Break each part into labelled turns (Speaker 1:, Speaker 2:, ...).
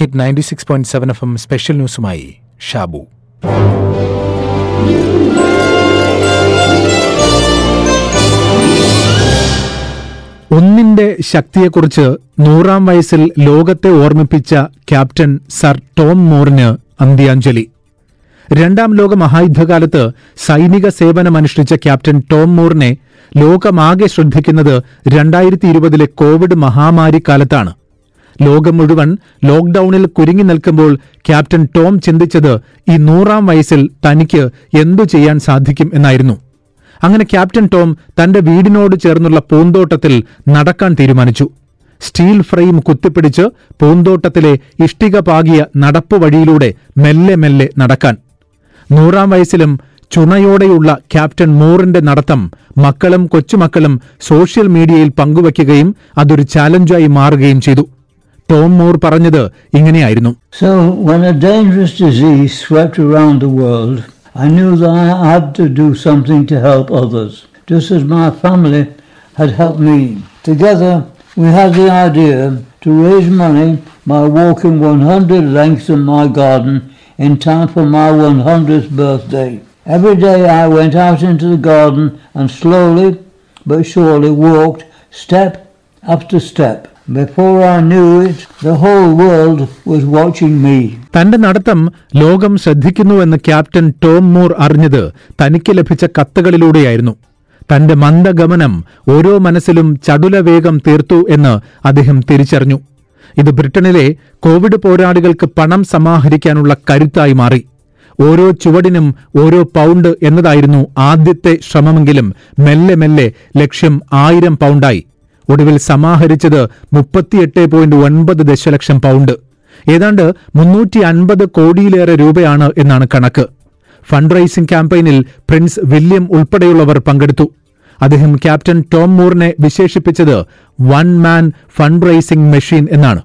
Speaker 1: Hit ninety six point seven F M special ന്യൂസുമായി Shabu
Speaker 2: ഒന്നിന്റെ ശക്തിയെക്കുറിച്ച് നൂറാം വയസ്സിൽ ലോകത്തെ ഓർമ്മിപ്പിച്ച ക്യാപ്റ്റൻ സർ ടോം മോറിന് അന്ത്യാഞ്ജലി. രണ്ടാം ലോക മഹായുദ്ധകാലത്ത് സൈനിക സേവനമനുഷ്ഠിച്ച ക്യാപ്റ്റൻ ടോം മോറിനെ ലോകമാകെ ശ്രദ്ധിക്കുന്നത് രണ്ടായിരത്തി ഇരുപതിലെ കോവിഡ് മഹാമാരി കാലത്താണ് ലോകം മുഴുവൻ ലോക്ഡൌണിൽ കുരുങ്ങി നിൽക്കുമ്പോൾ ക്യാപ്റ്റൻ ടോം ചിന്തിച്ചത് ഈ നൂറാം വയസ്സിൽ തനിക്ക് എന്തു ചെയ്യാൻ സാധിക്കും എന്നായിരുന്നു. അങ്ങനെ ക്യാപ്റ്റൻ ടോം തന്റെ വീടിനോട് ചേർന്നുള്ള പൂന്തോട്ടത്തിൽ നടക്കാൻ തീരുമാനിച്ചു. സ്റ്റീൽ ഫ്രെയിം കുത്തിപ്പിടിച്ച് പൂന്തോട്ടത്തിലെ ഇഷ്ടിക പാകിയ നടപ്പ് വഴിയിലൂടെ മെല്ലെ മെല്ലെ നടക്കാൻ. നൂറാം വയസ്സിലും ചുണയോടെയുള്ള ക്യാപ്റ്റൻ മൂറിന്റെ നടത്തം മക്കളും കൊച്ചുമക്കളും സോഷ്യൽ മീഡിയയിൽ പങ്കുവയ്ക്കുകയും അതൊരു ചാലഞ്ചായി മാറുകയും ചെയ്തു. ടോം മൂർ പറഞ്ഞത് ഇങ്ങനെയായിരുന്നു
Speaker 3: So, when a dangerous disease swept around the world, I knew that I had to do something to help others, just as my family had helped me. Together, we had the idea to raise money by walking 100 lengths of my garden in time for my 100th birthday. Every day I went out into the garden and slowly but surely walked step after step. Before I knew the whole world was watching me.
Speaker 2: തന്റെ നടത്തം ലോകം ശ്രദ്ധിക്കുന്നുവെന്ന് captain Tom Moore അറിഞ്ഞത് തനിക്ക് ലഭിച്ച കത്തുകളിലൂടെയായിരുന്നു. തന്റെ മന്ദഗമനം ഓരോ മനസ്സിലും ചടുലവേഗം തീർത്തു എന്ന് അദ്ദേഹം തിരിച്ചറിഞ്ഞു. ഇത് ബ്രിട്ടനിലെ കോവിഡ് പോരാളികൾക്ക് പണം സമാഹരിക്കാനുള്ള കരുത്തായി മാറി. ഓരോ ചുവടിനും ഓരോ പൗണ്ട് എന്നതായിരുന്നു ആദ്യത്തെ ശ്രമമെങ്കിലും മെല്ലെ മെല്ലെ ലക്ഷ്യം ആയിരം പൗണ്ടായി. ഒടുവിൽ സമാഹരിച്ചത് മുപ്പത്തിയെട്ട് പോയിന്റ് ഒൻപത് ദശലക്ഷം പൗണ്ട്. ഏതാണ്ട് മുന്നൂറ്റി അൻപത് കോടിയിലേറെ രൂപയാണ് എന്നാണ് കണക്ക്. ഫണ്ട് റൈസിംഗ് ക്യാമ്പയിനിൽ പ്രിൻസ് വില്യം ഉൾപ്പെടെയുള്ളവർ പങ്കെടുത്തു. അദ്ദേഹം ക്യാപ്റ്റൻ ടോം മൂറിനെ വിശേഷിപ്പിച്ചത് one man fund raising machine എന്നാണ്.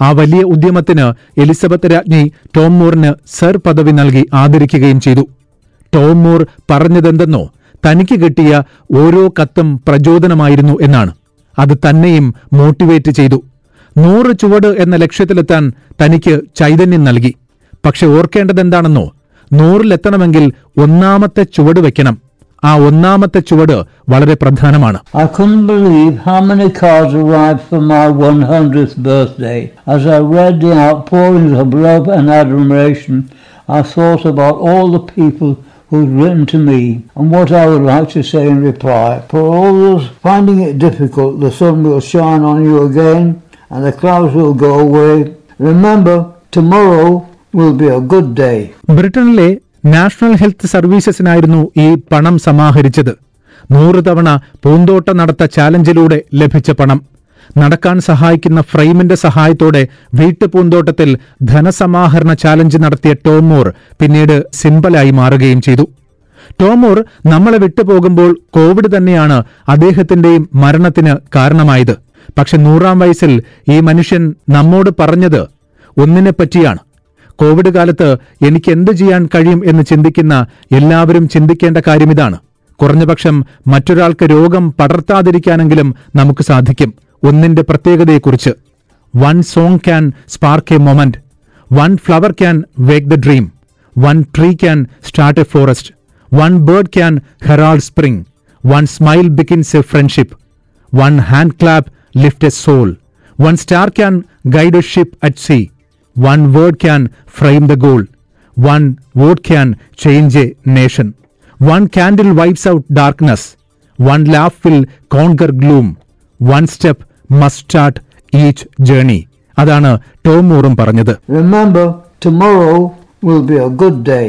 Speaker 2: ആ വലിയ ഉദ്യമത്തിന് എലിസബത്ത് രാജ്ഞി ടോം മൂറിന് സർ പദവി നൽകി ആദരിക്കുകയും ചെയ്തു. ടോം മൂർ പറഞ്ഞതെന്തെന്നോ തനിക്ക് കിട്ടിയ ഓരോ കത്തും പ്രചോദനമായിരുന്നു എന്നാണ്. അത് തന്നെയും മോട്ടിവേറ്റ് ചെയ്തു. നൂറ് ചുവട് എന്ന ലക്ഷ്യത്തിലെത്താൻ തനിക്ക് ചൈതന്യം നൽകി. പക്ഷെ ഓർക്കേണ്ടതെന്താണെന്നോ? നൂറിലെത്തണമെങ്കിൽ ഒന്നാമത്തെ ചുവട് വെക്കണം. ആ ഒന്നാമത്തെ ചുവട് വളരെ പ്രധാനമാണ്.
Speaker 3: I who'd written to me and what I would like to say in reply. For all those finding it difficult, the sun will shine on you again and the clouds will go away. Remember, tomorrow will be a good day.
Speaker 2: ബ്രിട്ടനിലെ national health സർവീസസിനായിരുന്നു ഈ പണം സമാഹരിച്ചത് നൂറ് തവണ പൂന്തോട്ടം നടത്ത ചാലഞ്ചിലൂടെ ലഭിച്ച പണം നടക്കാൻ സഹായിക്കുന്ന ഫ്രെയിമിന്റെ സഹായത്തോടെ വീട്ടുപൂന്തോട്ടത്തിൽ ധനസമാഹരണ ചാലഞ്ച് നടത്തിയ ടോമോർ പിന്നീട് സിമ്പലായി മാറുകയും ചെയ്തു. ടോമോർ നമ്മളെ വിട്ടുപോകുമ്പോൾ കോവിഡ് തന്നെയാണ് അദ്ദേഹത്തിന്റെയും മരണത്തിന് കാരണമായത്. പക്ഷെ നൂറാം വയസ്സിൽ ഈ മനുഷ്യൻ നമ്മോട് പറഞ്ഞത് ഒന്നിനെ പറ്റിയാണ് കോവിഡ് കാലത്ത് എനിക്ക് എന്ത് ചെയ്യാൻ കഴിയും എന്ന് ചിന്തിക്കുന്ന എല്ലാവരും ചിന്തിക്കേണ്ട കാര്യമിതാണ് കുറഞ്ഞപക്ഷം മറ്റൊരാൾക്ക് രോഗം പടർത്താതിരിക്കാനെങ്കിലും നമുക്ക് സാധിക്കും. ഒന്നിന്റെ പ്രത്യേകതയെക്കുറിച്ച്. One song can spark a moment one flower can wake the dream one tree can start a forest one bird can herald spring one smile begins a friendship one hand clap lift a soul one star can guide a ship at sea one word can frame the goal one vote can change a nation one candle wipes out darkness one laugh will conquer gloom one step must start each journey അതാണ് Tom മൂറും പറഞ്ഞത്
Speaker 3: Remember, tomorrow will be a good day.